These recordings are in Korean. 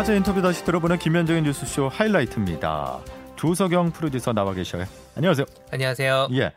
화제 인터뷰 다시 들어보는 김현정의 뉴스쇼 하이라이트입니다. 조석영 프로듀서 나와 계셔요. 안녕하세요. 안녕하세요. 예.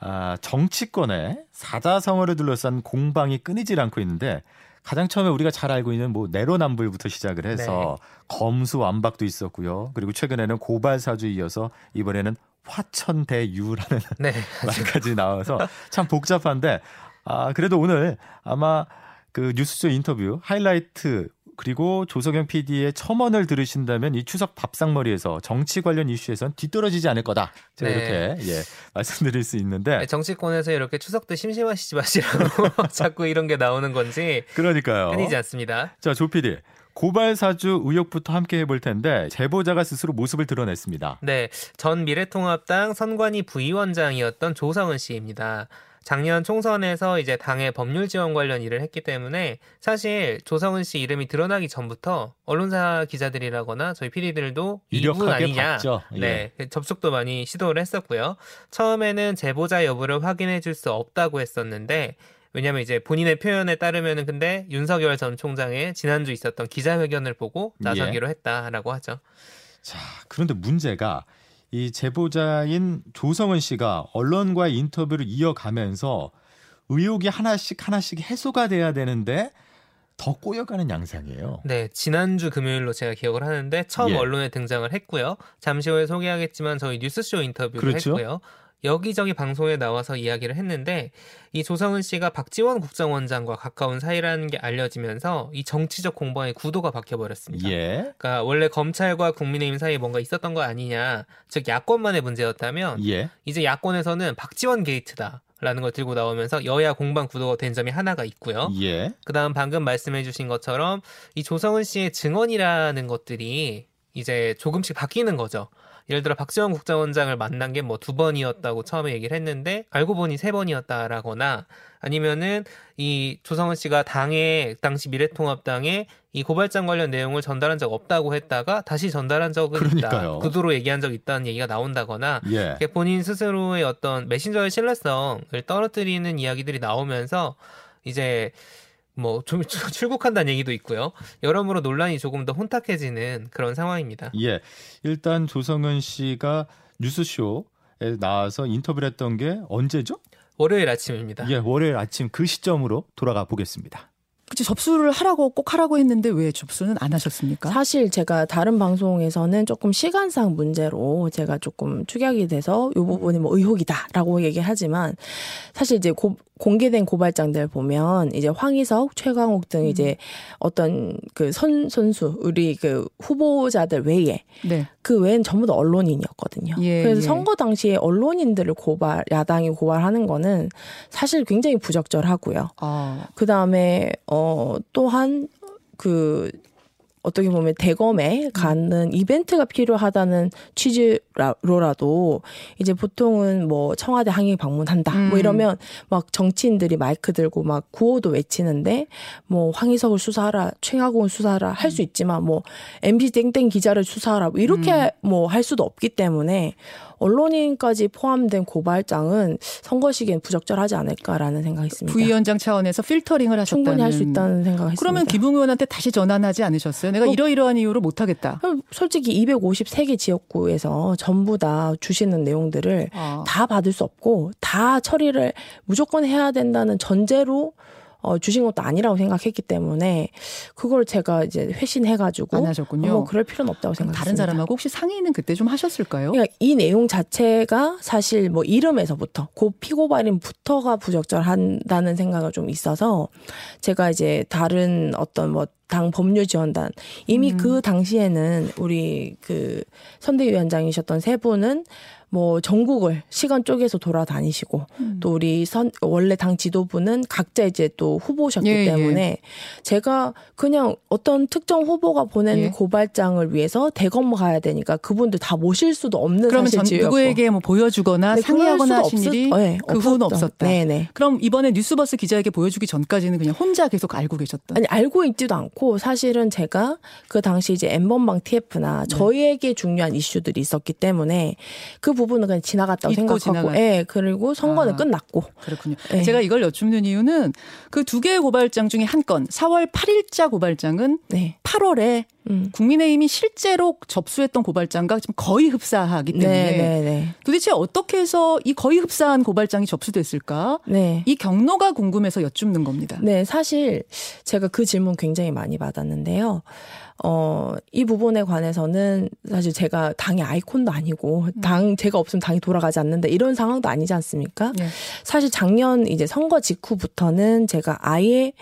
아, 정치권에 사자성어를 둘러싼 공방이 끊이질 않고 있는데 가장 처음에 우리가 잘 알고 있는 뭐 내로남불부터 시작을 해서 네. 검수완박도 있었고요. 그리고 최근에는 고발사주 이어서 이번에는 화천대유라는 네, 말까지 나와서 참 복잡한데 아 그래도 오늘 아마 그 뉴스쇼 인터뷰 하이라이트 그리고 조석영 PD의 첨언을 들으신다면 이 추석 밥상머리에서 정치 관련 이슈에선 뒤떨어지지 않을 거다. 제가 네. 이렇게 예, 말씀드릴 수 있는데 네, 정치권에서 이렇게 추석 때 심심하시지 마시라고 자꾸 이런 게 나오는 건지 그러니까요. 끊이지 않습니다. 자, 조 PD. 고발 사주 의혹부터 함께 해볼 텐데 제보자가 스스로 모습을 드러냈습니다. 네, 전 미래통합당 선관위 부위원장이었던 조성은 씨입니다. 작년 총선에서 이제 당의 법률 지원 관련 일을 했기 때문에 사실 조성은 씨 이름이 드러나기 전부터 언론사 기자들이라거나 저희 PD들도 이분 아니냐, 네 예. 접촉도 많이 시도를 했었고요. 처음에는 제보자 여부를 확인해 줄 수 없다고 했었는데 왜냐하면 이제 본인의 표현에 따르면은 근데 윤석열 전 총장의 지난주 있었던 기자회견을 보고 나서기로 예. 했다라고 하죠. 자 그런데 문제가 이 제보자인 조성은 씨가 언론과의 인터뷰를 이어가면서 의혹이 하나씩 하나씩 해소가 돼야 되는데 더 꼬여가는 양상이에요. 네, 지난주 금요일로 제가 기억을 하는데 처음 예. 언론에 등장을 했고요. 잠시 후에 소개하겠지만 저희 뉴스쇼 인터뷰를 그렇죠? 했고요. 여기저기 방송에 나와서 이야기를 했는데 이 조성은 씨가 박지원 국정원장과 가까운 사이라는 게 알려지면서 이 정치적 공방의 구도가 바뀌어 버렸습니다. 예. 그러니까 원래 검찰과 국민의힘 사이에 뭔가 있었던 거 아니냐, 즉 야권만의 문제였다면 예. 이제 야권에서는 박지원 게이트다. 라는 걸 들고 나오면서 여야 공방 구도가 된 점이 하나가 있고요. 예. 그다음 방금 말씀해주신 것처럼 이 조성은 씨의 증언이라는 것들이 이제 조금씩 바뀌는 거죠. 예를 들어 박지원 국정원장을 만난 게 뭐 두 번이었다고 처음에 얘기를 했는데 알고 보니 세 번이었다라거나 아니면은 이 조성은 씨가 당에 당시 미래통합당에 이 고발장 관련 내용을 전달한 적 없다고 했다가 다시 전달한 적은 그러니까요. 있다. 구두로 얘기한 적 있다는 얘기가 나온다거나 예. 본인 스스로의 어떤 메신저의 신뢰성을 떨어뜨리는 이야기들이 나오면서 이제 뭐 좀 출국한다는 얘기도 있고요. 여러모로 논란이 조금 더 혼탁해지는 그런 상황입니다. 예. 일단 조성은 씨가 뉴스쇼에 나와서 인터뷰를 했던 게 언제죠? 월요일 아침입니다. 예, 월요일 아침 그 시점으로 돌아가 보겠습니다. 그치 접수를 하라고 꼭 하라고 했는데 왜 접수는 안 하셨습니까? 사실 제가 다른 방송에서는 조금 시간상 문제로 제가 조금 축약이 돼서 이 부분이 뭐 의혹이다라고 얘기하지만 사실 이제 고, 공개된 고발장들 보면 이제 황희석, 최강욱 등 이제 음. 어떤 그 선 선수 우리 그 후보자들 외에 네. 그 외엔 전부 다 언론인이었거든요. 예, 그래서 예. 선거 당시에 언론인들을 고발 야당이 고발하는 거는 사실 굉장히 부적절하고요. 아. 그 다음에 어 또한 그 어떻게 보면 대검에 가는 이벤트가 필요하다는 취지로라도 이제 보통은 뭐 청와대 항의 방문한다 뭐 음. 뭐 이러면 막 정치인들이 마이크 들고 막 구호도 외치는데 뭐 황희석을 수사하라 최하공을 수사하라 할 수 있지만 뭐 MB 땡땡 기자를 수사하라 뭐 이렇게 음. 뭐할 수도 없기 때문에 언론인까지 포함된 고발장은 선거 시기엔 부적절하지 않을까라는 생각이 있습니다. 부위원장 차원에서 필터링을 하셨다는 충분히 할 수 있다는 생각이 그러면 있습니다. 김웅 의원한테 다시 전환하지 않으셨어요? 내가 어, 이러이러한 이유로 못하겠다. 솔직히 253개 지역구에서 전부 다 주시는 내용들을 아. 다 받을 수 없고 다 처리를 무조건 해야 된다는 전제로 어, 주신 것도 아니라고 생각했기 때문에 그걸 제가 이제 회신해가지고 안 하셨군요. 뭐 그럴 필요는 없다고 생각했습니다. 다른 사람하고 혹시 상의는 그때 좀 하셨을까요? 그러니까 이 내용 자체가 사실 뭐 이름에서부터 고 피고발인부터가 부적절한다는 생각을 좀 있어서 제가 이제 다른 어떤 뭐당 법률 지원단 이미 음. 그 당시에는 우리 그 선대위원장이셨던 세 분은 뭐 전국을 시간 쪼개서 돌아다니시고 음. 또 우리 선 원래 당 지도부는 각자 이제 또 후보셨기 예, 예. 때문에 예. 제가 그냥 어떤 특정 후보가 보낸 예. 고발장을 위해서 대검 가야 되니까 그분들 다 모실 수도 없는 그러면 전 누구에게 뭐 보여주거나 네, 상의하거나 하신 없었, 일이 네, 그 후는 없었다. 네네. 그럼 이번에 뉴스버스 기자에게 보여주기 전까지는 그냥 혼자 계속 알고 계셨다. 아니 알고 있지도 않고 사실은 제가 그 당시 이제 엠번방 TF나 네. 저희에게 중요한 이슈들이 있었기 때문에 그 부분은 그냥 지나갔다고 생각하고, 지나갔... 예, 그리고 선거는 아, 끝났고. 그렇군요. 예. 제가 이걸 여쭙는 이유는 그 두 개의 고발장 중에 한 건, 4월 8일자 고발장은 네. 8월에 음. 국민의힘이 실제로 접수했던 고발장과 지금 거의 흡사하기 때문에 네, 네, 네. 도대체 어떻게 해서 이 거의 흡사한 고발장이 접수됐을까? 네. 이 경로가 궁금해서 여쭙는 겁니다. 네, 사실 제가 그 질문 굉장히 많이 받았는데요. 어, 이 부분에 관해서는 사실 제가 당의 아이콘도 아니고 음. 당 제가 없으면 당이 돌아가지 않는다 이런 상황도 아니지 않습니까? 네. 사실 작년 이제 선거 직후부터는 제가 아예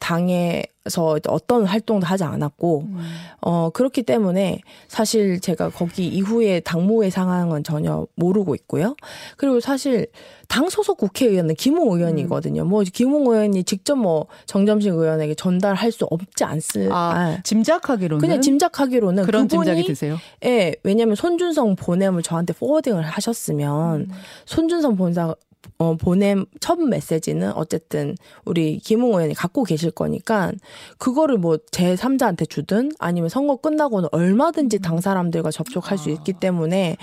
당에서 어떤 활동도 하지 않았고 음. 어 그렇기 때문에 사실 제가 거기 이후에 당무의 상황은 전혀 모르고 있고요. 그리고 사실 당 소속 국회의원은 김웅 의원이거든요. 음. 뭐 김웅 의원이 직접 뭐 정점식 의원에게 전달할 수 없지 않습. 아, 아, 짐작하기로는 그냥 짐작하기로는 그런 짐작이 드세요. 예, 왜냐하면 손준성 보냄을 저한테 포워딩을 하셨으면 음. 손준성 본사 어, 보냄 첫 메시지는 어쨌든 우리 김웅 의원이 갖고 계실 거니까 그거를 뭐 제3자한테 주든 아니면 선거 끝나고는 얼마든지 당 사람들과 접촉할 수 있기 때문에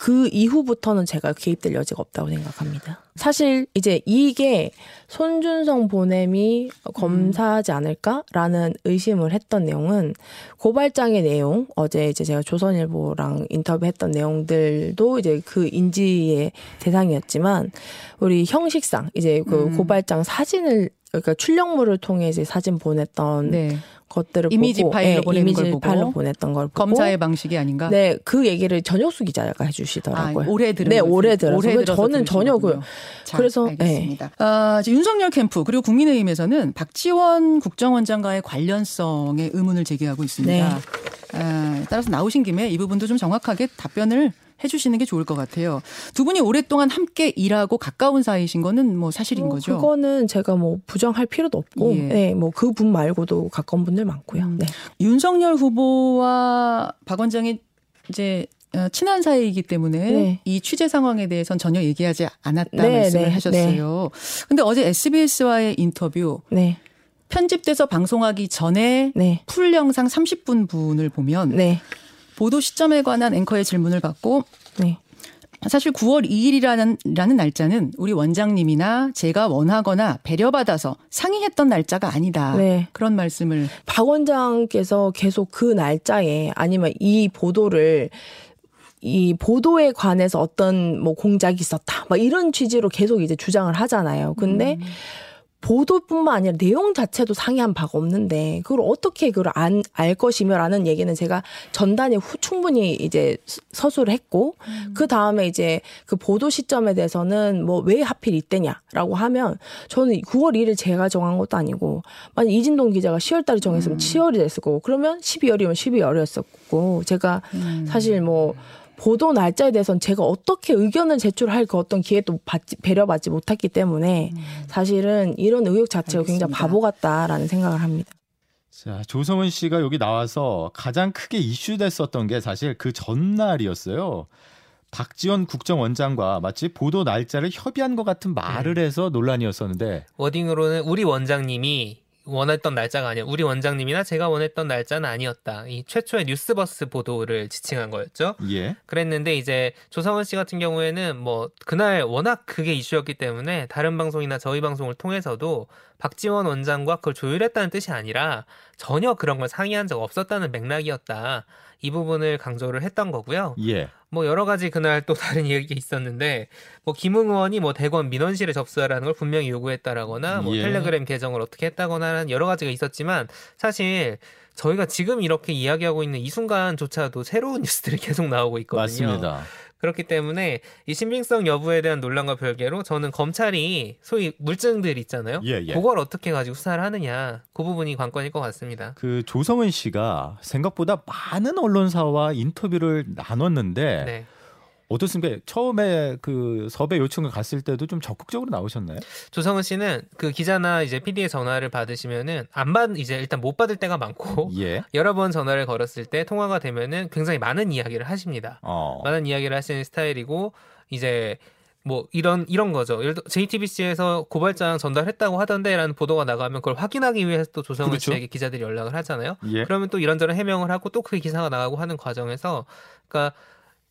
그 이후부터는 제가 개입될 여지가 없다고 생각합니다. 사실 이제 이게 손준성 보냄이 검사하지 않을까라는 의심을 했던 내용은 고발장의 내용 어제 이제 제가 조선일보랑 인터뷰했던 내용들도 이제 그 인지의 대상이었지만 우리 형식상 이제 그 음. 고발장 사진을 그러니까 출력물을 통해 이제 사진 보냈던 네. 것들을 이미지 보고, 파일로 네, 보내는 이미지 걸 보고 파일로 보냈던 걸 보고 검사의 방식이 아닌가? 네, 그 얘기를 전혁수 기자가 해주시더라고요. 아, 올해 들은 네, 올해 들어서 올해 저는 전혀 그 그래서 알겠습니다. 네. 아, 윤석열 캠프 그리고 국민의힘에서는 박지원 국정원장과의 관련성에 의문을 제기하고 있습니다. 네. 아, 따라서 나오신 김에 이 부분도 좀 정확하게 답변을 해주시는 게 좋을 것 같아요. 두 분이 오랫동안 함께 일하고 가까운 사이신 거는 뭐 사실인 어, 거죠. 그거는 제가 뭐 부정할 필요도 없고, 예. 네, 뭐 그 분 말고도 가까운 분들 많고요. 음. 네. 윤석열 후보와 박 원장이 이제 어, 친한 사이이기 때문에 네. 이 취재 상황에 대해서는 전혀 얘기하지 않았다 네, 말씀을 네, 하셨어요. 네. 근데 어제 SBS와의 인터뷰 네. 편집돼서 방송하기 전에 네. 풀 영상 30분 분을 보면 네. 보도 시점에 관한 앵커의 질문을 받고 네. 사실 9월 2일이라는 라는 날짜는 우리 원장님이나 제가 원하거나 배려받아서 상의했던 날짜가 아니다. 네. 그런 말씀을 박 원장께서 계속 그 날짜에 아니면 이 보도를 이 보도에 관해서 어떤 뭐 공작이 있었다. 막 이런 취지로 계속 이제 주장을 하잖아요. 근데 음. 보도뿐만 아니라 내용 자체도 상의한 바가 없는데 그걸 어떻게 그걸 안, 알 것이며라는 얘기는 제가 전단에 후 충분히 이제 서술을 했고 음. 그 다음에 이제 그 보도 시점에 대해서는 뭐 왜 하필 이때냐라고 하면 저는 9월 1일 제가 정한 것도 아니고 만약 이진동 기자가 10월 달에 정했으면 음. 7월이 됐을 거고 그러면 12월이면 12월이었었고 제가 음. 사실 뭐 보도 날짜에 대해서는 제가 어떻게 의견을 제출할 그 어떤 기회도 받지, 배려받지 못했기 때문에 음. 사실은 이런 의혹 자체가 알겠습니다. 굉장히 바보 같다라는 생각을 합니다. 자, 조성은 씨가 여기 나와서 가장 크게 이슈됐었던 게 사실 그 전날이었어요. 박지원 국정원장과 마치 보도 날짜를 협의한 것 같은 말을 네. 해서 논란이었었는데 워딩으로는 우리 원장님이 원했던 날짜가 아니야. 우리 원장님이나 제가 원했던 날짜는 아니었다. 이 최초의 뉴스버스 보도를 지칭한 거였죠. 예. 그랬는데 이제 조성원 씨 같은 경우에는 뭐 그날 워낙 그게 이슈였기 때문에 다른 방송이나 저희 방송을 통해서도 박지원 원장과 그걸 조율했다는 뜻이 아니라 전혀 그런 걸 상의한 적 없었다는 맥락이었다. 이 부분을 강조를 했던 거고요. 예. 뭐 여러 가지 그날 또 다른 얘기 있었는데 뭐 김웅 의원이 뭐 대권 민원실에 접수하라는 걸 분명히 요구했다라거나 뭐 예. 텔레그램 계정을 어떻게 했다거나 여러 가지가 있었지만 사실 저희가 지금 이렇게 이야기하고 있는 이 순간조차도 새로운 뉴스들이 계속 나오고 있거든요. 맞습니다. 그렇기 때문에 이 신빙성 여부에 대한 논란과 별개로 저는 검찰이 소위 물증들 있잖아요. 예, 예. 그걸 어떻게 가지고 수사를 하느냐 그 부분이 관건일 것 같습니다. 그 조성은 씨가 생각보다 많은 언론사와 인터뷰를 나눴는데 네. 어떻습니까? 처음에 그 섭외 요청을 갔을 때도 좀 적극적으로 나오셨나요? 조성은 씨는 그 기자나 이제 PD의 전화를 받으시면은 안 받, 이제 일단 못 받을 때가 많고 예. 여러 번 전화를 걸었을 때 통화가 되면은 굉장히 많은 이야기를 하십니다. 어. 많은 이야기를 하시는 스타일이고 이제 뭐 이런 이런 거죠. 예를 들어 JTBC에서 고발장 전달했다고 하던데라는 보도가 나가면 그걸 확인하기 위해서 또 조성은 그렇죠. 씨에게 기자들이 연락을 하잖아요. 예. 그러면 또 이런저런 해명을 하고 또 그 기사가 나가고 하는 과정에서 그러니까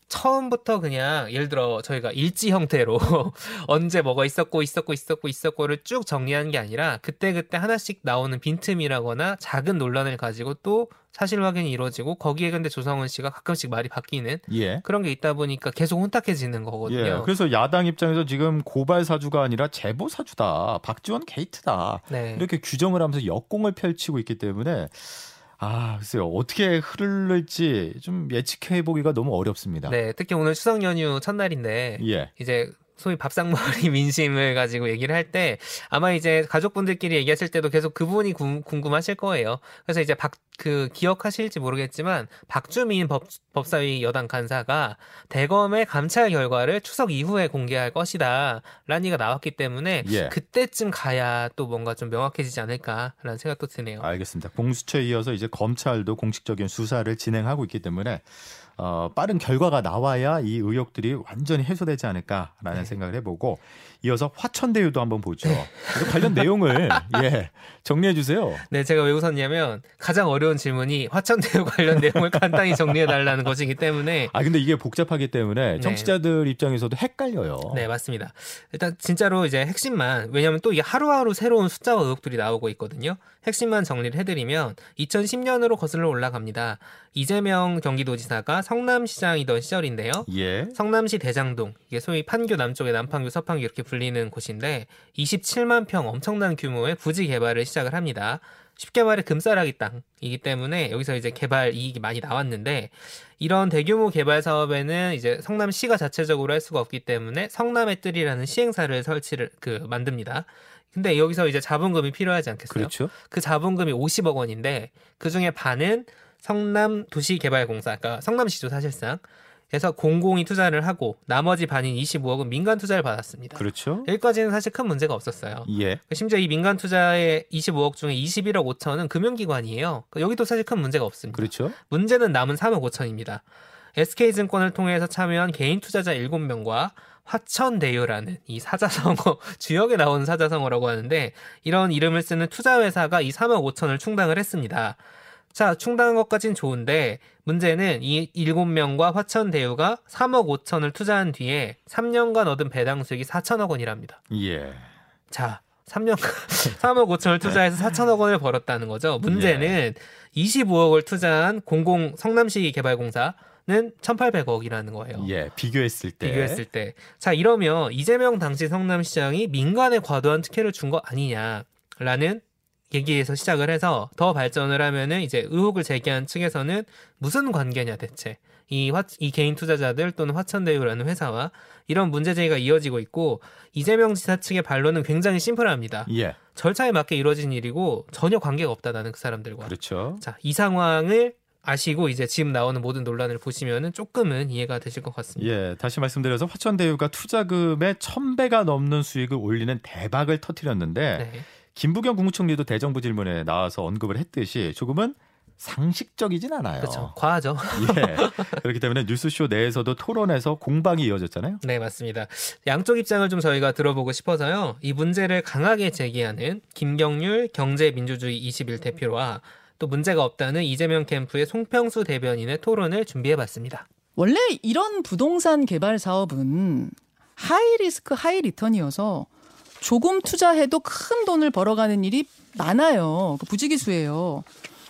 처음부터 그냥 예를 들어 저희가 일지 형태로 언제 뭐가 있었고 있었고 있었고 있었고를 쭉 정리하는 게 아니라 그때 그때 하나씩 나오는 빈틈이라거나 작은 논란을 가지고 또 사실 확인이 이루어지고 거기에 근데 조성은 씨가 가끔씩 말이 바뀌는 예. 그런 게 있다 보니까 계속 혼탁해지는 거거든요. 예. 그래서 야당 입장에서 지금 고발 사주가 아니라 제보 사주다. 박지원 게이트다. 네. 이렇게 규정을 하면서 역공을 펼치고 있기 때문에 아, 글쎄요. 어떻게 흐를지 좀 예측해 보기가 너무 어렵습니다. 네, 특히 오늘 추석 연휴 첫날인데 예. 이제 소위 밥상머리 민심을 가지고 얘기를 할 때 아마 이제 가족분들끼리 얘기하실 때도 계속 그 부분이 구, 궁금하실 거예요. 그래서 이제 박 그 기억하실지 모르겠지만 박주민 법, 법사위 여당 간사가 대검의 감찰 결과를 추석 이후에 공개할 것이다 라는 얘기가 나왔기 때문에 예. 그때쯤 가야 또 뭔가 좀 명확해지지 않을까라는 생각도 드네요. 알겠습니다. 공수처에 이어서 이제 검찰도 공식적인 수사를 진행하고 있기 때문에 어, 빠른 결과가 나와야 이 의혹들이 완전히 해소되지 않을까라는 네. 생각을 해보고 이어서 화천대유도 한번 보죠. 네. 관련 내용을 예 정리해 주세요. 네, 제가 왜 웃었냐면 가장 어려운 질문이 화천대유 관련 내용을 간단히 정리해 달라는 것이기 때문에 아 근데 이게 복잡하기 때문에 네. 정치자들 네. 입장에서도 헷갈려요. 네, 맞습니다. 일단 진짜로 이제 핵심만 왜냐하면 또 이게 하루하루 새로운 숫자와 의혹들이 나오고 있거든요. 핵심만 정리를 해드리면 2010년으로 거슬러 올라갑니다. 이재명 경기도지사가 성남시장이던 시절인데요. 예. 성남시 대장동 이게 소위 판교 남쪽에 남판교 서판교 이렇게 불리는 곳인데 27만 평 엄청난 규모의 부지 개발을 시작을 합니다. 쉽게 말해 금싸라기 땅이기 때문에 여기서 이제 개발 이익이 많이 나왔는데 이런 대규모 개발 사업에는 이제 성남시가 자체적으로 할 수가 없기 때문에 성남의 뜰이라는 시행사를 설치를 그 만듭니다. 근데 여기서 이제 자본금이 필요하지 않겠어요? 그렇죠. 그 자본금이 50억 원인데 그 중에 반은 성남 도시개발공사, 그러니까 성남시죠 사실상. 그래서 공공이 투자를 하고 나머지 반인 25억은 민간 투자를 받았습니다. 그렇죠. 여기까지는 사실 큰 문제가 없었어요. 예. 심지어 이 민간 투자의 25억 중에 21억 5천은 금융기관이에요. 그러니까 여기도 사실 큰 문제가 없습니다. 그렇죠. 문제는 남은 3억 5천입니다. SK증권을 통해서 참여한 개인 투자자 7명과 화천대유라는 이 사자성어 주역에 나오는 사자성어라고 하는데 이런 이름을 쓰는 투자회사가 이 3억 5천을 충당을 했습니다. 자, 충당한 것까진 좋은데 문제는 이 7명과 화천대유가 3억 5천을 투자한 뒤에 3년간 얻은 배당 수익이 4천억 원이랍니다. 예. 자, 3년간 3억 5천을 투자해서 4천억 원을 벌었다는 거죠. 문제는 예. 25억을 투자한 공공 성남시 개발공사 는 1,800억이라는 거예요. 예, 비교했을 때. 비교했을 때. 자, 이러면 이재명 당시 성남시장이 민간에 과도한 특혜를 준 거 아니냐라는 얘기에서 시작을 해서 더 발전을 하면은 이제 의혹을 제기한 측에서는 무슨 관계냐 대체 이, 화, 이 개인 투자자들 또는 화천대유라는 회사와 이런 문제 제기가 이어지고 있고 이재명 지사 측의 반론은 굉장히 심플합니다. 예. 절차에 맞게 이루어진 일이고 전혀 관계가 없다라는 그 사람들과. 그렇죠. 자, 이 상황을 아시고 이제 지금 나오는 모든 논란을 보시면은 조금은 이해가 되실 것 같습니다. 예, 다시 말씀드려서 화천대유가 투자금의 천배가 넘는 수익을 올리는 대박을 터뜨렸는데 네. 김부겸 국무총리도 대정부 질문에 나와서 언급을 했듯이 조금은 상식적이진 않아요. 그렇죠. 과하죠. 예. 그렇기 때문에 뉴스쇼 내에서도 토론에서 공방이 이어졌잖아요. 네, 맞습니다. 양쪽 입장을 좀 저희가 들어보고 싶어서요. 이 문제를 강하게 제기하는 김경률 경제민주주의 21 대표와 또 문제가 없다는 이재명 캠프의 송평수 대변인의 토론을 준비해봤습니다. 원래 이런 부동산 개발 사업은 high risk high return이어서 조금 투자해도 큰 돈을 벌어가는 일이 많아요. 그 부지기수예요.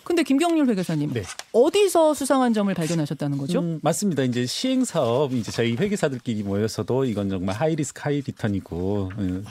근데 김경률 회계사님 네. 어디서 수상한 점을 발견하셨다는 거죠? 음, 맞습니다. 이제 시행 사업 이제 저희 회계사들끼리 모여서도 이건 정말 high risk high return이고 어,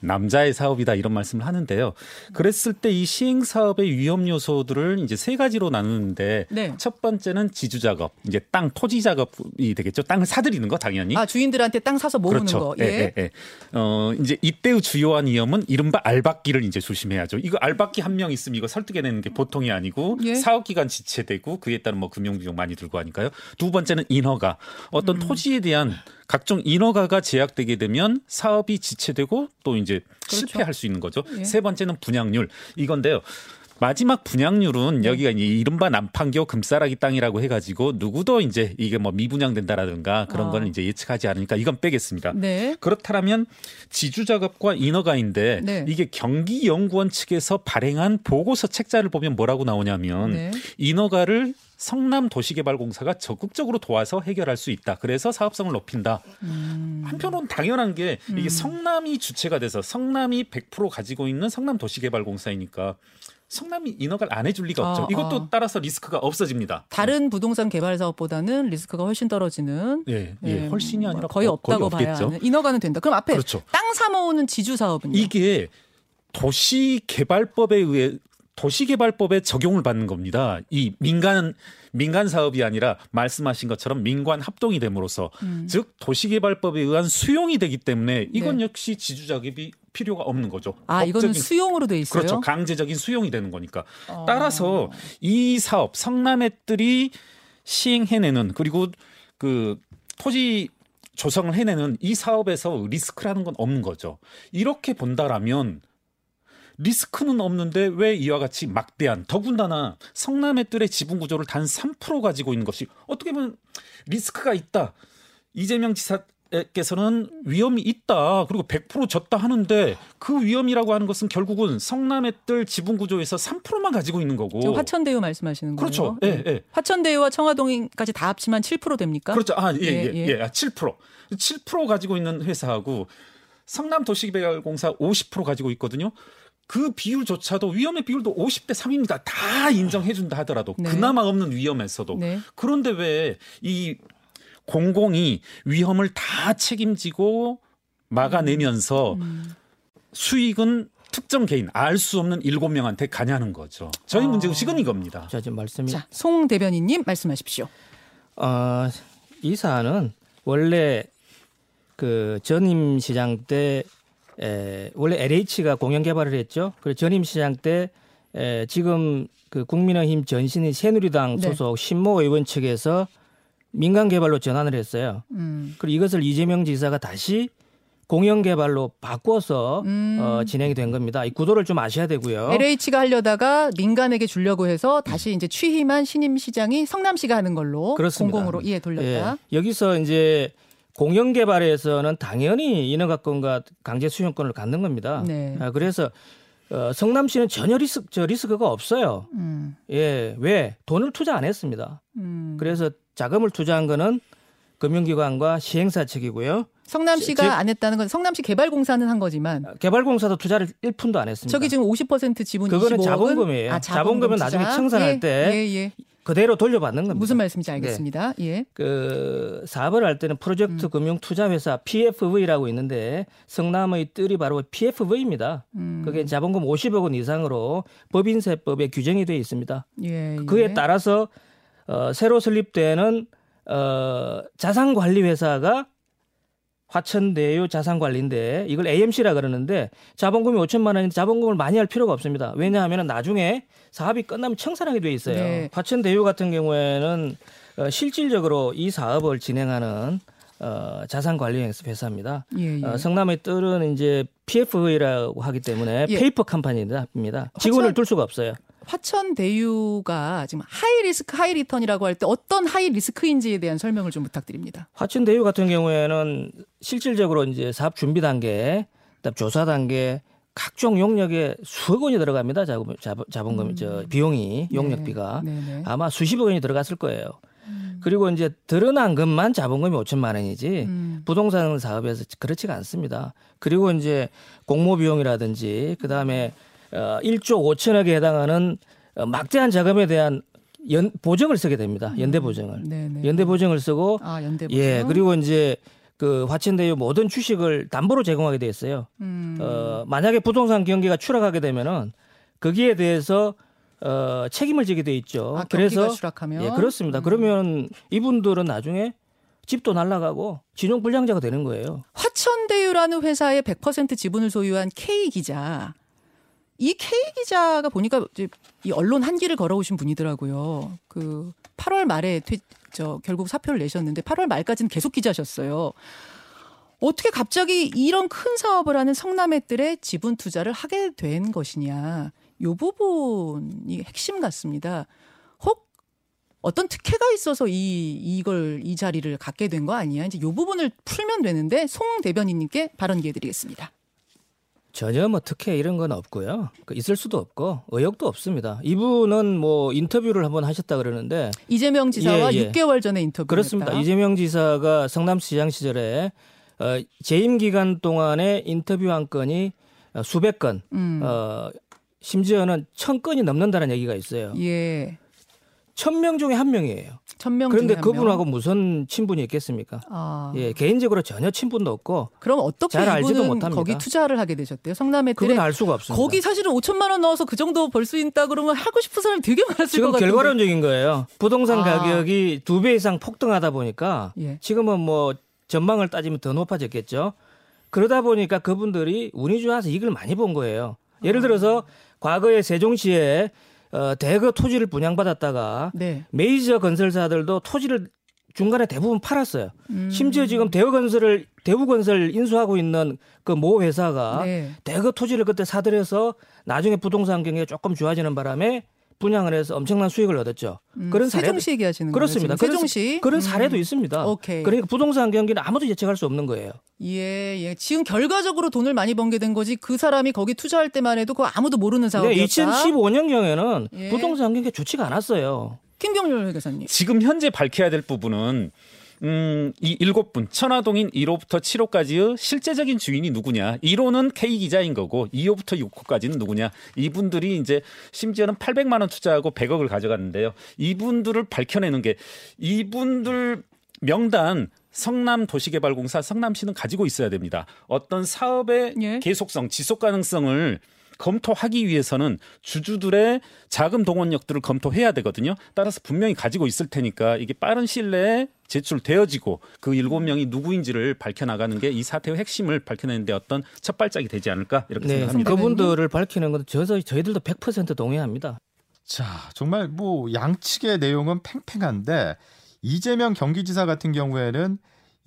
남자의 사업이다 이런 말씀을 하는데요. 그랬을 때 이 시행 사업의 위험 요소들을 이제 세 가지로 나누는데 네. 첫 번째는 지주 작업, 이제 땅 토지 작업이 되겠죠. 땅을 사들이는 거 당연히. 아 주인들한테 땅 사서 모으는 그렇죠. 거. 예. 예, 예, 예. 어 이제 이때의 주요한 위험은 이른바 알박기를 이제 조심해야죠. 이거 알박기 한 명 있으면 이거 설득해내는 게 보통이 아니고 예. 사업 기간 지체되고 그에 따른 뭐 금융 비용 많이 들고 하니까요. 두 번째는 인허가. 어떤 음. 토지에 대한 각종 인허가가 제약되게 되면 사업이 지체되고 또 이제 그렇죠. 실패할 수 있는 거죠. 예. 세 번째는 분양률 이건데요. 마지막 분양률은 네. 여기가 이른바 남판교 금싸라기 땅이라고 해가지고 누구도 이제 이게 뭐 미분양된다라든가 그런 아. 거는 이제 예측하지 않으니까 이건 빼겠습니다. 네. 그렇다면 지주 작업과 인허가인데 네. 이게 경기연구원 측에서 발행한 보고서 책자를 보면 뭐라고 나오냐면 네. 인허가를 성남 도시개발공사가 적극적으로 도와서 해결할 수 있다. 그래서 사업성을 높인다. 음. 한편으로는 당연한 게 이게 음. 성남이 주체가 돼서 성남이 100% 가지고 있는 성남 도시개발공사이니까 성남이 인허가를 안 해줄 리가 없죠. 어, 이것도 어. 따라서 리스크가 없어집니다. 다른 부동산 개발 사업보다는 리스크가 훨씬 떨어지는. 예, 예, 예 훨씬이 아니라 거의 없다고 거의 봐야 하는. 인허가는 된다. 그럼 앞에 그렇죠. 땅 사모으는 지주 사업은요? 이게 도시개발법에 의해 도시개발법에 적용을 받는 겁니다. 이 민간 민간 사업이 아니라 말씀하신 것처럼 민관 합동이 됨으로써 음. 즉 도시개발법에 의한 수용이 되기 때문에 이건 네. 역시 지주자급이 필요가 없는 거죠. 아, 이거는 수용으로 돼 있어요. 그렇죠. 강제적인 수용이 되는 거니까. 어. 따라서 이 사업 성남의들이 시행해내는 그리고 그 토지 조성을 해내는 이 사업에서 리스크라는 건 없는 거죠. 이렇게 본다라면 리스크는 없는데 왜 이와 같이 막대한 더군다나 성남의 뜰의 지분 구조를 단 3% 가지고 있는 것이 어떻게 보면 리스크가 있다. 이재명 지사 께서는 위험이 있다. 그리고 100% 졌다 하는데 그 위험이라고 하는 것은 결국은 성남의 뜰 지분 구조에서 3%만 가지고 있는 거고. 화천대유 말씀하시는 거예요. 그렇죠. 예, 네. 예. 화천대유와 청화동까지 다 합치면 7% 됩니까? 그렇죠. 아, 예, 예, 예. 예. 7%. 7% 가지고 있는 회사하고 성남 도시개발공사 50% 가지고 있거든요. 그 비율조차도 위험의 비율도 50대 3입니다. 다 인정해준다 하더라도 네. 그나마 없는 위험에서도 네. 그런데 왜 이 공공이 위험을 다 책임지고 막아내면서 음. 수익은 특정 개인 알 수 없는 일곱 명한테 가냐는 거죠. 저희 어. 문제 의식은 이겁니다. 자, 지금 말씀이 자, 송 대변인님 말씀하십시오. 어, 이 사안은 원래 그 전임 시장 때 에, 원래 LH가 공영 개발을 했죠. 그리고 전임 시장 때 에, 지금 그 국민의힘 전신인 새누리당 네. 소속 네. 신모 의원 측에서 민간 개발로 전환을 했어요. 음. 그리고 이것을 이재명 지사가 다시 공영 개발로 바꿔서 음. 어, 진행이 된 겁니다. 이 구도를 좀 아셔야 되고요. LH가 하려다가 민간에게 주려고 해서 다시 이제 취임한 신임 시장이 성남시가 하는 걸로 그렇습니다. 공공으로 예 돌렸다. 예. 여기서 이제 공영 개발에서는 당연히 인허가권과 강제 수용권을 갖는 겁니다. 네. 아, 그래서 어, 성남시는 전혀 리스, 저 리스크가 없어요. 음. 예, 왜 돈을 투자 안 했습니다. 음. 그래서 자금을 투자한 거는 금융기관과 시행사 측이고요. 성남시가 제, 안 했다는 건 성남시 개발공사는 한 거지만 아, 개발공사도 투자를 1푼도 안 했습니다. 저기 지금 50% 지분 그거는 자본금이에요. 아, 자본금 은 나중에 청산할 예, 때 예, 예. 그대로 돌려받는 겁니다. 무슨 말씀인지 알겠습니다. 네. 예. 그 사업을 할 때는 프로젝트 음. 금융 투자 회사 PFV라고 있는데 성남의 뜰이 바로 PFV입니다. 음. 그게 자본금 50억 원 이상으로 법인세법에 규정이 되어 있습니다. 예, 예. 그에 따라서 어, 새로 설립되는 어, 자산관리 회사가 화천대유 자산관리인데 이걸 AMC라 그러는데 자본금이 5천만 원인데 자본금을 많이 할 필요가 없습니다. 왜냐하면 나중에 사업이 끝나면 청산하게 돼 있어요. 네. 화천대유 같은 경우에는 어, 실질적으로 이 사업을 진행하는 어, 자산관리 회사입니다. 예, 예. 어, 성남의 뜰은 이제 PF라고 하기 때문에 예. 페이퍼 컴퍼니입니다. 직원을 둘 수가 없어요. 화천 대유가 지금 high risk high return이라고 할 때 어떤 high risk인지에 대한 설명을 좀 부탁드립니다. 화천 대유 같은 경우에는 실질적으로 이제 사업 준비 단계, 그다음 조사 단계 각종 용역에 수억 원이 들어갑니다. 자본 자본금 음. 저 비용이 용역비가 네. 네, 네. 아마 수십억 원이 들어갔을 거예요. 음. 그리고 이제 드러난 것만 자본금이 5천만 원이지 음. 부동산 사업에서 그렇지가 않습니다. 그리고 이제 공모 비용이라든지 그다음에 어 1조 5천억에 해당하는 어, 막대한 자금에 대한 연 보증을 쓰게 됩니다. 음. 연대 보증을. 음. 연대 보증을 쓰고 아, 연대 보증. 예, 그리고 이제 그 화천대유 모든 주식을 담보로 제공하게 돼 있어요. 음. 어, 만약에 부동산 경기가 추락하게 되면은 거기에 대해서 어, 책임을 지게 돼 있죠. 아, 그래서 추락하면 예, 그렇습니다. 음. 그러면 이분들은 나중에 집도 날라가고 진용 불량자가 되는 거예요. 화천대유라는 회사의 100% 지분을 소유한 K 기자. 이 K 기자가 보니까 이제 이 언론 한기를 걸어오신 분이더라고요. 그 8월 말에 퇴, 저 결국 사표를 내셨는데 8월 말까지는 계속 기자셨어요. 어떻게 갑자기 이런 큰 사업을 하는 성남의들의 지분 투자를 하게 된 것이냐. 요 부분이 핵심 같습니다. 혹 어떤 특혜가 있어서 이 이걸 이 자리를 갖게 된 거 아니야? 이제 요 부분을 풀면 되는데 송 대변인님께 발언 기회 드리겠습니다. 전혀 뭐 특혜 이런 건 없고요. 그 있을 수도 없고 의혹도 없습니다. 이분은 뭐 인터뷰를 한번 하셨다 그러는데 이재명 지사와 예, 예. 6개월 전에 인터뷰 그렇습니다. 했다. 이재명 지사가 성남시장 시절에 어, 재임 기간 동안에 인터뷰 한 건이 수백 건, 음. 어, 심지어는 천 건이 넘는다는 얘기가 있어요. 예. 천명 중에 한 명이에요. 천명 그런데 그분하고 무슨 친분이 있겠습니까? 아. 예, 개인적으로 전혀 친분도 없고. 그럼 어떻게 잘 알지도 못합니다. 거기 투자를 하게 되셨대요? 성남에 그건 알 수가 없습니다. 거기 사실은 5천만 원 넣어서 그 정도 벌 수 있다 그러면 하고 싶은 사람이 되게 많았을 지금 것 같은데. 결과론적인 거예요. 부동산 아. 가격이 두 배 이상 폭등하다 보니까 예. 지금은 뭐 전망을 따지면 더 높아졌겠죠. 그러다 보니까 그분들이 운이 좋아서 이익을 많이 본 거예요. 예를 들어서 과거에 세종시에 어, 대거 토지를 분양받았다가 네. 메이저 건설사들도 토지를 중간에 대부분 팔았어요. 음. 심지어 지금 대우건설을 대우건설 인수하고 있는 그 모 회사가 네. 대거 토지를 그때 사들여서 나중에 부동산 경기가 조금 좋아지는 바람에 분양을 해서 엄청난 수익을 얻었죠. 음, 그런 사례 세종시 얘기하시는 그렇습니다. 거예요, 세종시 그런, 그런 사례도 음. 있습니다. 오케이. 그러니까 부동산 경기는 아무도 예측할 수 없는 거예요. 예, 예. 지금 결과적으로 돈을 많이 번 게 된 거지 그 사람이 거기 투자할 때만 해도 그거 아무도 모르는 상황이었다. 네, 2015년 경에는 예. 부동산 경기가 좋지가 않았어요. 김경률 회계사님. 지금 현재 밝혀야 될 부분은 음, 이 일곱 분 천화동인 1호부터 7호까지의 실제적인 주인이 누구냐? 1호는 K 기자인 거고 2호부터 6호까지는 누구냐? 이분들이 이제 심지어는 800만 원 투자하고 100억을 가져갔는데요. 이분들을 밝혀내는 게 이분들 명단 성남도시개발공사 성남시는 가지고 있어야 됩니다. 어떤 사업의 예. 계속성, 지속 가능성을 검토하기 위해서는 주주들의 자금 동원력들을 검토해야 되거든요. 따라서 분명히 가지고 있을 테니까 이게 빠른 시일 내에 제출되어지고 그 일곱 명이 누구인지를 밝혀나가는 게 이 사태의 핵심을 밝혀내는데 어떤 첫 발짝이 되지 않을까 이렇게 네, 생각합니다. 그분들을 밝히는 것도 저, 저희들도 100% 동의합니다. 자, 정말 뭐 양측의 내용은 팽팽한데 이재명 경기지사 같은 경우에는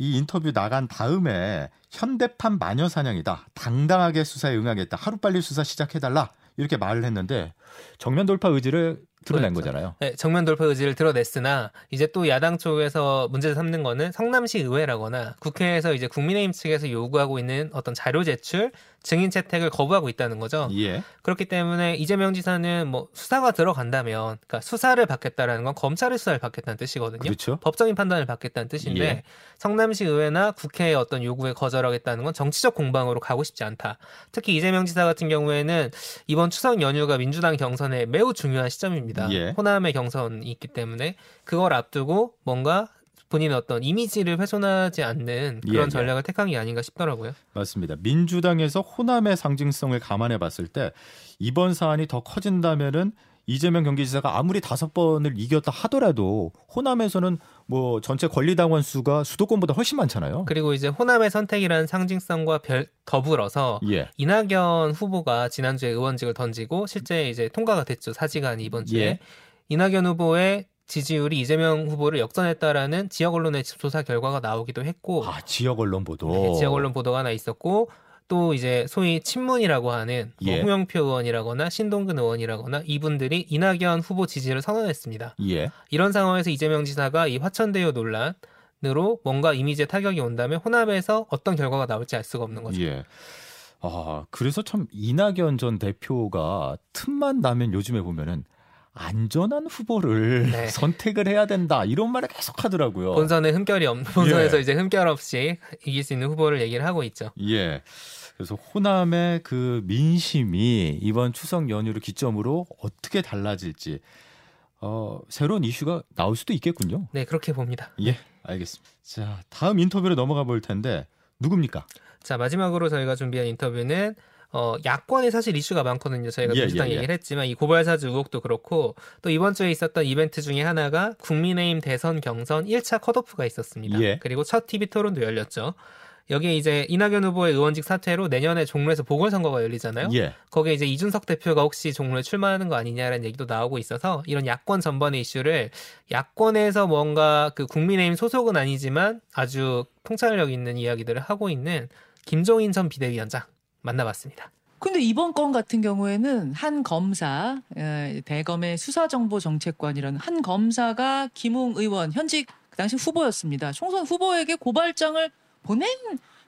이 인터뷰 나간 다음에 현대판 마녀 사냥이다. 당당하게 수사에 응하겠다. 하루빨리 수사 시작해달라. 이렇게 말을 했는데 정면 돌파 의지를 드러낸 그렇죠. 거잖아요. 네, 정면 돌파 의지를 드러냈으나 이제 또 야당 쪽에서 문제 삼는 거는 성남시 의회라거나 국회에서 이제 국민의힘 측에서 요구하고 있는 어떤 자료 제출, 증인 채택을 거부하고 있다는 거죠. 예. 그렇기 때문에 이재명 지사는 뭐 수사가 들어간다면 그러니까 수사를 받겠다라는 건 검찰의 수사를 받겠다는 뜻이거든요. 그렇죠. 법적인 판단을 받겠다는 뜻인데 예. 성남시 의회나 국회의 어떤 요구에 거절하겠다는 건 정치적 공방으로 가고 싶지 않다. 특히 이재명 지사 같은 경우에는 이번 추석 연휴가 민주당 경선에 매우 중요한 시점입니다. 예. 호남의 경선이 있기 때문에 그걸 앞두고 뭔가 본인의 어떤 이미지를 훼손하지 않는 그런 예, 예. 전략을 택한 게 아닌가 싶더라고요. 맞습니다. 민주당에서 호남의 상징성을 감안해 봤을 때 이번 사안이 더 커진다면은 이재명 경기지사가 아무리 다섯 번을 이겼다 하더라도 호남에서는 뭐 전체 권리당원 수가 수도권보다 훨씬 많잖아요. 그리고 이제 호남의 선택이라는 상징성과 별, 더불어서 예. 이낙연 후보가 지난주에 의원직을 던지고 실제 이제 통과가 됐죠. 사직안 이번 주에. 예. 이낙연 후보의 지지율이 이재명 후보를 역전했다라는 지역 언론의 조사 결과가 나오기도 했고 아 지역 언론 보도 네, 지역 언론 보도가 하나 있었고 또 이제 소위 친문이라고 하는 뭐 예. 뭐 홍영표 의원이라거나 신동근 의원이라거나 이분들이 이낙연 후보 지지를 선언했습니다. 예. 이런 상황에서 이재명 지사가 이 화천대유 논란으로 뭔가 이미지에 타격이 온다면 호남에서 어떤 결과가 나올지 알 수가 없는 거죠. 예. 아 그래서 참 이낙연 전 대표가 틈만 나면 요즘에 보면은 안전한 후보를 네. 선택을 해야 된다 이런 말을 계속 하더라고요. 본선에 흠결이 없는 본선에서 예. 이제 흠결 없이 이길 수 있는 후보를 얘기를 하고 있죠. 예. 그래서 호남의 그 민심이 이번 추석 연휴를 기점으로 어떻게 달라질지 어, 새로운 이슈가 나올 수도 있겠군요. 네, 그렇게 봅니다. 예, 알겠습니다. 자, 다음 인터뷰로 넘어가 볼 텐데 누굽니까? 자, 마지막으로 저희가 준비한 인터뷰는 어, 야권에 사실 이슈가 많거든요. 저희가 예, 민주당 예, 예. 얘기를 했지만 이 고발사주 의혹도 그렇고 또 이번 주에 있었던 이벤트 중에 하나가 국민의힘 대선 경선 1차 컷오프가 있었습니다. 예. 그리고 첫 TV 토론도 열렸죠. 여기에 이제 이낙연 후보의 의원직 사퇴로 내년에 종로에서 보궐선거가 열리잖아요. 예. 거기에 이제 이준석 대표가 혹시 종로에 출마하는 거 아니냐라는 얘기도 나오고 있어서 이런 야권 전반의 이슈를 야권에서 뭔가 그 국민의힘 소속은 아니지만 아주 통찰력 있는 이야기들을 하고 있는 김종인 전 비대위원장 만나봤습니다. 근데 이번 건 같은 경우에는 한 검사, 대검의 수사정보정책관이라는 한 검사가 김웅 의원, 현직 그 당시 후보였습니다. 총선 후보에게 고발장을 보낸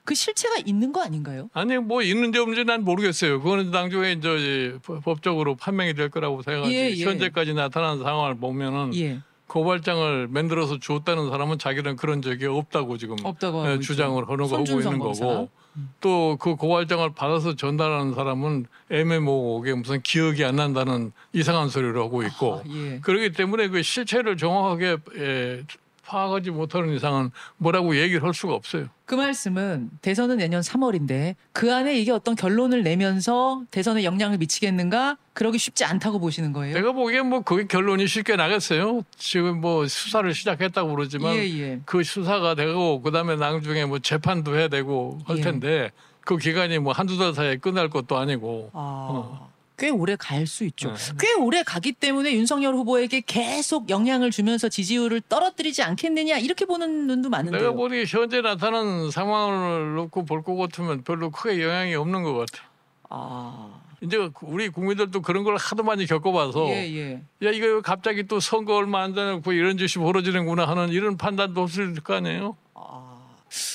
그 실체가 있는 거 아닌가요? 아니 뭐 있는지 없는지 난 모르겠어요. 그거는 당초에 이제 법적으로 판명이 될 거라고 생각하지. 예, 예. 현재까지 나타난 상황을 보면은 예. 고발장을 만들어서 주었다는 사람은 자기는 그런 적이 없다고 지금 없다고 예, 주장을 하는 거 하고 있는 거고 음. 또그 고발장을 받아서 전달하는 사람은 애매모호하게 무슨 기억이 안 난다는 이상한 소리를 하고 있고 아, 예. 그렇기 때문에 그 실체를 정확하게 예, 파악하지 못하는 이상은 뭐라고 얘기를 할 수가 없어요. 그 말씀은 대선은 내년 3월인데 그 안에 이게 어떤 결론을 내면서 대선에 영향을 미치겠는가? 그러기 쉽지 않다고 보시는 거예요? 내가 보기엔 뭐 그게 결론이 쉽게 나겠어요. 지금 뭐 수사를 시작했다고 그러지만 예, 예. 그 수사가 되고 그다음에 나중에 뭐 재판도 해야 되고 할 예. 텐데 예. 그 기간이 뭐 한두 달 사이에 끝날 것도 아니고. 아. 어. 꽤 오래 갈 수 있죠. 네. 꽤 오래 가기 때문에 윤석열 후보에게 계속 영향을 주면서 지지율을 떨어뜨리지 않겠느냐 이렇게 보는 눈도 많은데요. 내가 보니 현재 나타나는 상황을 놓고 볼 것 같으면 별로 크게 영향이 없는 것 같아. 아. 이제 우리 국민들도 그런 걸 하도 많이 겪어봐서 예, 예. 야 이거 갑자기 또 선거 얼마 안 되고 이런 짓이 벌어지는구나 하는 이런 판단도 없을 거 아니에요. 아.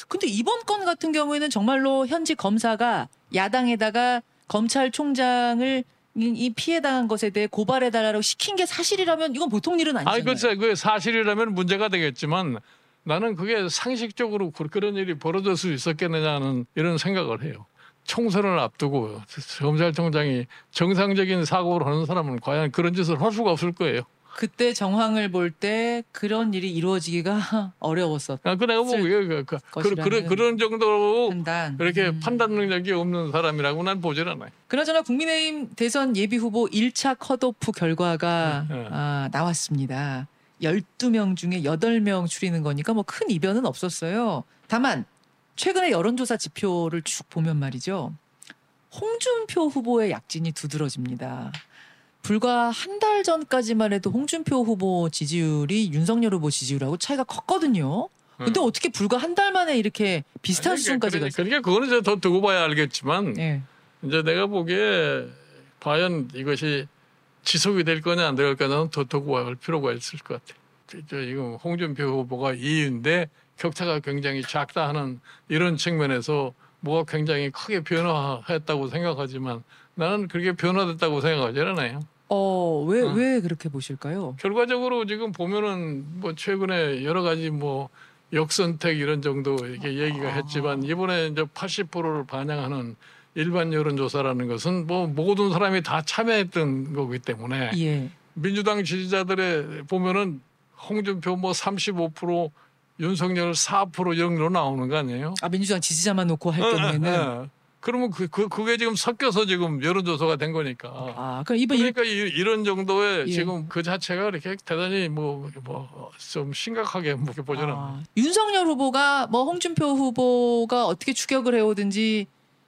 근데 이번 건 같은 경우에는 정말로 현직 검사가 야당에다가 검찰총장을 이 피해 당한 것에 대해 고발해 달라고 시킨 게 사실이라면 이건 보통 일은 아니잖아요. 아니, 글쎄, 그 사실이라면 문제가 되겠지만 나는 그게 상식적으로 그런 일이 벌어질 수 있었겠느냐는 이런 생각을 해요. 총선을 앞두고 검찰총장이 정상적인 사고를 하는 사람은 과연 그런 짓을 할 수가 없을 거예요. 그때 정황을 볼 때 그런 일이 이루어지기가 어려웠었. 아, 그 내가 뭐 그, 그, 그, 그런 그런 정도로 판단. 그렇게 음. 판단 능력이 없는 사람이라고 난 보질 않아요. 그나저나 국민의힘 대선 예비 후보 1차 컷오프 결과가 네, 네. 아, 나왔습니다. 12명 중에 8명 줄이는 거니까 뭐 큰 이변은 없었어요. 다만 최근에 여론조사 지표를 쭉 보면 말이죠. 홍준표 후보의 약진이 두드러집니다. 불과 한 달 전까지만 해도 홍준표 후보 지지율이 윤석열 후보 지지율하고 차이가 컸거든요. 근데 음. 어떻게 불과 한 달 만에 이렇게 비슷한 아니, 수준까지 갔어요? 그러니까 그거는 이제 더 두고 봐야 알겠지만 네. 이제 내가 보기에 과연 이것이 지속이 될 거냐 안 될 거냐는 더 두고 볼 필요가 있을 것 같아요. 저 지금 홍준표 후보가 2위인데 격차가 굉장히 작다 하는 이런 측면에서 뭐가 굉장히 크게 변화했다고 생각하지만 나는 그렇게 변화됐다고 생각하지 않아요. 어, 왜, 어. 왜 그렇게 보실까요? 결과적으로 지금 보면은 뭐 최근에 여러 가지 뭐 역선택 이런 정도 이렇게 얘기가 아. 했지만 이번에 이제 80%를 반영하는 일반 여론조사라는 것은 뭐 모든 사람이 다 참여했던 거기 때문에 예. 민주당 지지자들의 보면은 홍준표 뭐 35% 윤석열 4% 정도 나오는 거 아니에요? 아 민주당 지지자만 놓고 할 어, 경우에는. 그러면 그, 그 그게 지금 섞여서 지금 여론조사가 된 거니까. 아, 그럼 이번 그러니까 이, 이런 정도의 예. 지금 그 자체가 이렇게 대단히 뭐 뭐 좀 심각하게 뭐 보지는. 아, 윤석열 후보가 뭐 홍준표 후보가 어떻게 추격을 해오든지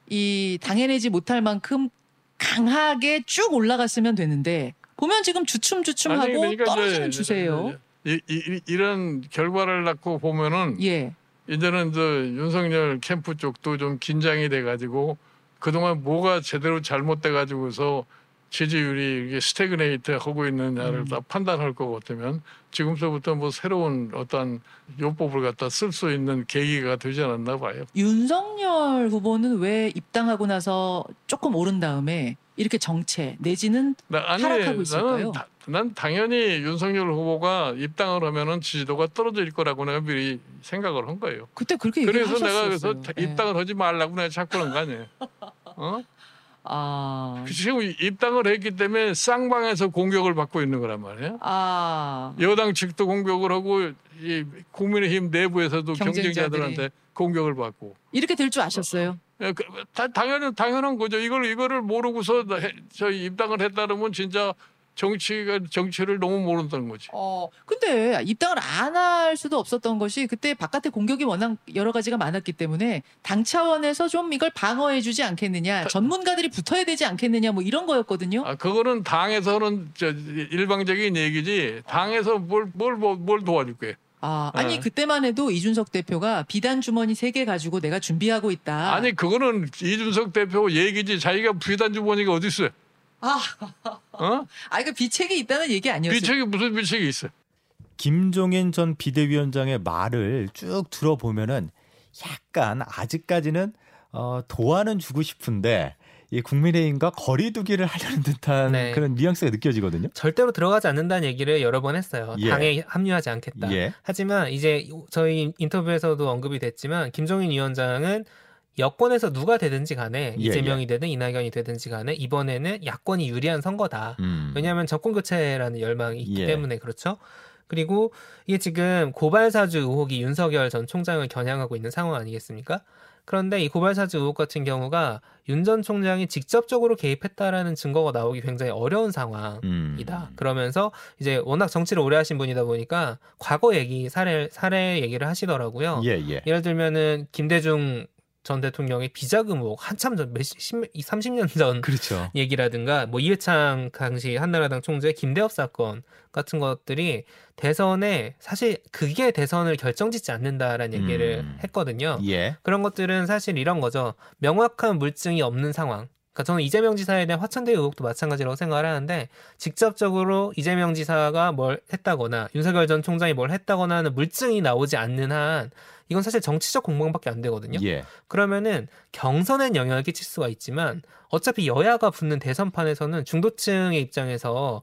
이 당해내지 못할 만큼 강하게 쭉 올라갔으면 되는데 보면 지금 주춤주춤하고 그러니까 떨어지는 추세예요. 이, 이, 이런 결과를 낳고 보면은 예. 이제는 저 윤석열 캠프 쪽도 좀 긴장이 돼가지고 그동안 뭐가 제대로 잘못돼가지고서 지지율이 이게 stagnate 하고 있느냐를 음. 다 판단할 것 같으면 지금서부터 뭐 새로운 어떤 요법을 갖다 쓸 수 있는 계기가 되지 않았나 봐요. 윤석열 후보는 왜 입당하고 나서 조금 오른 다음에 이렇게 정체 내지는 나, 아니, 하락하고 있을까요? 다, 난 당연히 윤석열 후보가 입당을 하면은 지지도가 떨어질 거라고 내가 미리 생각을 한 거예요. 그때 그렇게 그래서 내가 그래서 네. 입당을 하지 말라고 내가 자꾸 그런 거 아니에요. 어? 아. 지금 입당을 했기 때문에 쌍방에서 공격을 받고 있는 거란 말이에요. 아. 여당 측도 공격을 하고 이 국민의힘 내부에서도 경쟁자들이. 경쟁자들한테 공격을 받고. 이렇게 될 줄 아셨어요? 예, 그, 당연히 당연한 거죠. 이걸 이거를 모르고서 저희 입당을 했다면 진짜 정치가 정치를 너무 모른다는 거지. 어, 근데 입당을 안 할 수도 없었던 것이 그때 바깥에 공격이 워낙 여러 가지가 많았기 때문에 당 차원에서 좀 이걸 방어해주지 않겠느냐, 전문가들이 붙어야 되지 않겠느냐, 뭐 이런 거였거든요. 아, 그거는 당에서는 저 일방적인 얘기지. 당에서 뭘 뭘 뭘 도와줄 거예요. 아, 아니 네. 그때만 해도 이준석 대표가 비단 주머니 세 개 가지고 내가 준비하고 있다. 아니 그거는 이준석 대표 얘기지 자기가 비단 주머니가 어디 있어요? 아, 어? 아, 이거 비책이 있다는 얘기 아니었어요? 비책이 무슨 비책이 있어요? 김종인 전 비대위원장의 말을 쭉 들어보면은 약간 아직까지는 어, 도와는 주고 싶은데 이 국민의힘과 거리두기를 하려는 듯한 네. 그런 뉘앙스가 느껴지거든요. 절대로 들어가지 않는다는 얘기를 여러 번 했어요. 예. 당에 합류하지 않겠다. 예. 하지만 이제 저희 인터뷰에서도 언급이 됐지만 김종인 위원장은 여권에서 누가 되든지 간에 예, 이재명이 예. 되든 이낙연이 되든지 간에 이번에는 야권이 유리한 선거다. 음. 왜냐하면 정권 교체라는 열망이 있기 예. 때문에 그렇죠. 그리고 이게 지금 고발사주 의혹이 윤석열 전 총장을 겨냥하고 있는 상황 아니겠습니까? 그런데 이 고발사주 의혹 같은 경우가 윤 전 총장이 직접적으로 개입했다라는 증거가 나오기 굉장히 어려운 상황이다. 음. 그러면서 이제 워낙 정치를 오래 하신 분이다 보니까 과거 얘기 사례 사례 얘기를 하시더라고요. 예, 예. 예를 들면은 김대중 전 대통령의 비자금 의혹 한참 전, 몇, 10, 30년 전 그렇죠. 얘기라든가 뭐 이회창 당시 한나라당 총재 김대엽 사건 같은 것들이 대선에 사실 그게 대선을 결정짓지 않는다라는 얘기를 음. 했거든요. 예. 그런 것들은 사실 이런 거죠. 명확한 물증이 없는 상황. 그러니까 저는 이재명 지사에 대한 화천대 의혹도 마찬가지라고 생각을 하는데 직접적으로 이재명 지사가 뭘 했다거나 윤석열 전 총장이 뭘 했다거나 하는 물증이 나오지 않는 한 이건 사실 정치적 공방밖에 안 되거든요. 예. 그러면은 경선엔 영향을 끼칠 수가 있지만 어차피 여야가 붙는 대선판에서는 중도층의 입장에서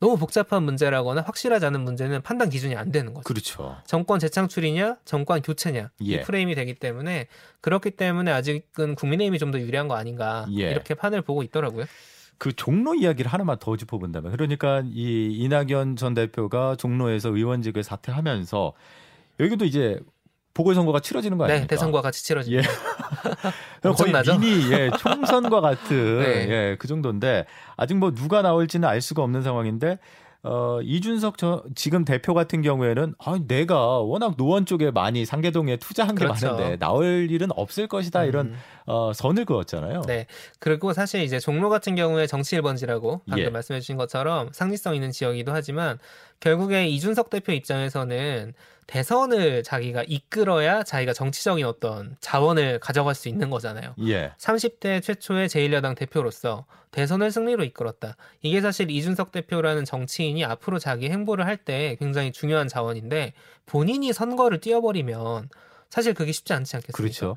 너무 복잡한 문제라거나 확실하지 않은 문제는 판단 기준이 안 되는 거죠. 그렇죠. 정권 재창출이냐, 정권 교체냐 예. 이 프레임이 되기 때문에 그렇기 때문에 아직은 국민의힘이 좀 더 유리한 거 아닌가 예. 이렇게 판을 보고 있더라고요. 그 종로 이야기를 하나만 더 짚어본다면 그러니까 이 이낙연 전 대표가 종로에서 의원직을 사퇴하면서 여기도 이제 보궐선거가 치러지는 거 네, 아닙니까? 네, 대선과 같이 치러집니다. 예. 거의 미니 예, 총선과 같은 네. 예, 그 정도인데 아직 뭐 누가 나올지는 알 수가 없는 상황인데 어, 이준석 저, 지금 대표 같은 경우에는 아, 내가 워낙 노원 쪽에 많이 상계동에 투자한 게 그렇죠. 많은데 나올 일은 없을 것이다 이런 음. 어, 선을 그었잖아요. 네. 그리고 사실 이제 종로 같은 경우에 정치 1번지라고 방금 예. 말씀해 주신 것처럼 상징성 있는 지역이기도 하지만 결국에 이준석 대표 입장에서는 대선을 자기가 이끌어야 자기가 정치적인 어떤 자원을 가져갈 수 있는 거잖아요. 예. 30대 최초의 제1야당 대표로서 대선을 승리로 이끌었다. 이게 사실 이준석 대표라는 정치인이 앞으로 자기 행보를 할 때 굉장히 중요한 자원인데 본인이 선거를 뛰어버리면 사실 그게 쉽지 않지 않겠습니까? 그렇죠.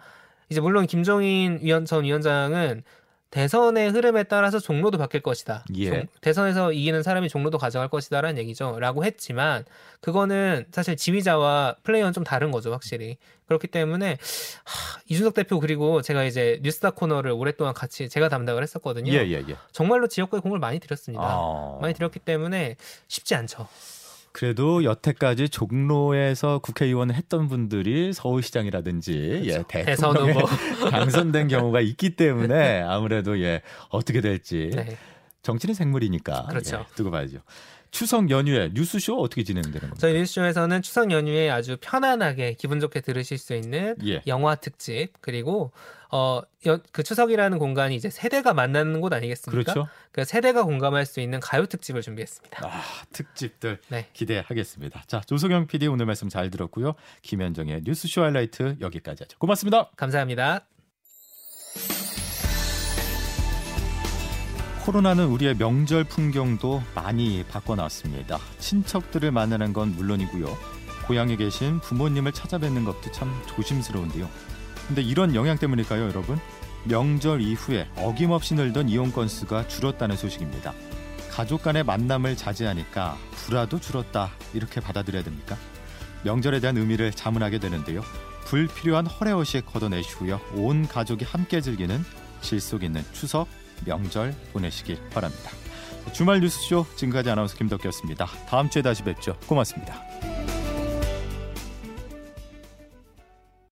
이제 물론 김종인 위원 전 위원장은 대선의 흐름에 따라서 종로도 바뀔 것이다. 예. 종, 대선에서 이기는 사람이 종로도 가져갈 것이다라는 얘기죠. 라고 했지만 그거는 사실 지휘자와 플레이어는 좀 다른 거죠, 확실히. 그렇기 때문에 하, 이준석 대표 그리고 제가 이제 뉴스타 코너를 오랫동안 같이 제가 담당을 했었거든요. 예, 예, 예. 정말로 지역구에 공을 많이 들였습니다. 아... 많이 들였기 때문에 쉽지 않죠. 그래도 여태까지 종로에서 국회의원을 했던 분들이 서울시장이라든지 그렇죠. 예, 대통령에 당선된 경우가 있기 때문에 아무래도 예 어떻게 될지 네. 정치는 생물이니까 그렇죠. 예, 두고 봐야죠. 추석 연휴에 뉴스쇼 어떻게 진행되는 겁니까? 저희 뉴스쇼에서는 추석 연휴에 아주 편안하게 기분 좋게 들으실 수 있는 예. 영화 특집 그리고 어, 그 추석이라는 공간이 이제 세대가 만나는 곳 아니겠습니까? 그렇죠. 그 세대가 공감할 수 있는 가요 특집을 준비했습니다. 아, 특집들 네. 기대하겠습니다. 자, 조석영 PD 오늘 말씀 잘 들었고요. 김현정의 뉴스쇼 하이라이트 여기까지 하죠. 고맙습니다. 감사합니다. 코로나는 우리의 명절 풍경도 많이 바꿔놨습니다. 친척들을 만나는 건 물론이고요. 고향에 계신 부모님을 찾아뵙는 것도 참 조심스러운데요. 근데 이런 영향 때문일까요, 여러분? 명절 이후에 어김없이 늘던 이용 건수가 줄었다는 소식입니다. 가족 간의 만남을 자제하니까 불화도 줄었다 이렇게 받아들여야 됩니까? 명절에 대한 의미를 자문하게 되는데요. 불필요한 허례허식 걷어내시고요. 온 가족이 함께 즐기는 실속 있는 추석 명절 보내시길 바랍니다. 주말 뉴스쇼 지금까지 아나운서 김덕기였습니다. 다음 주에 다시 뵙죠. 고맙습니다.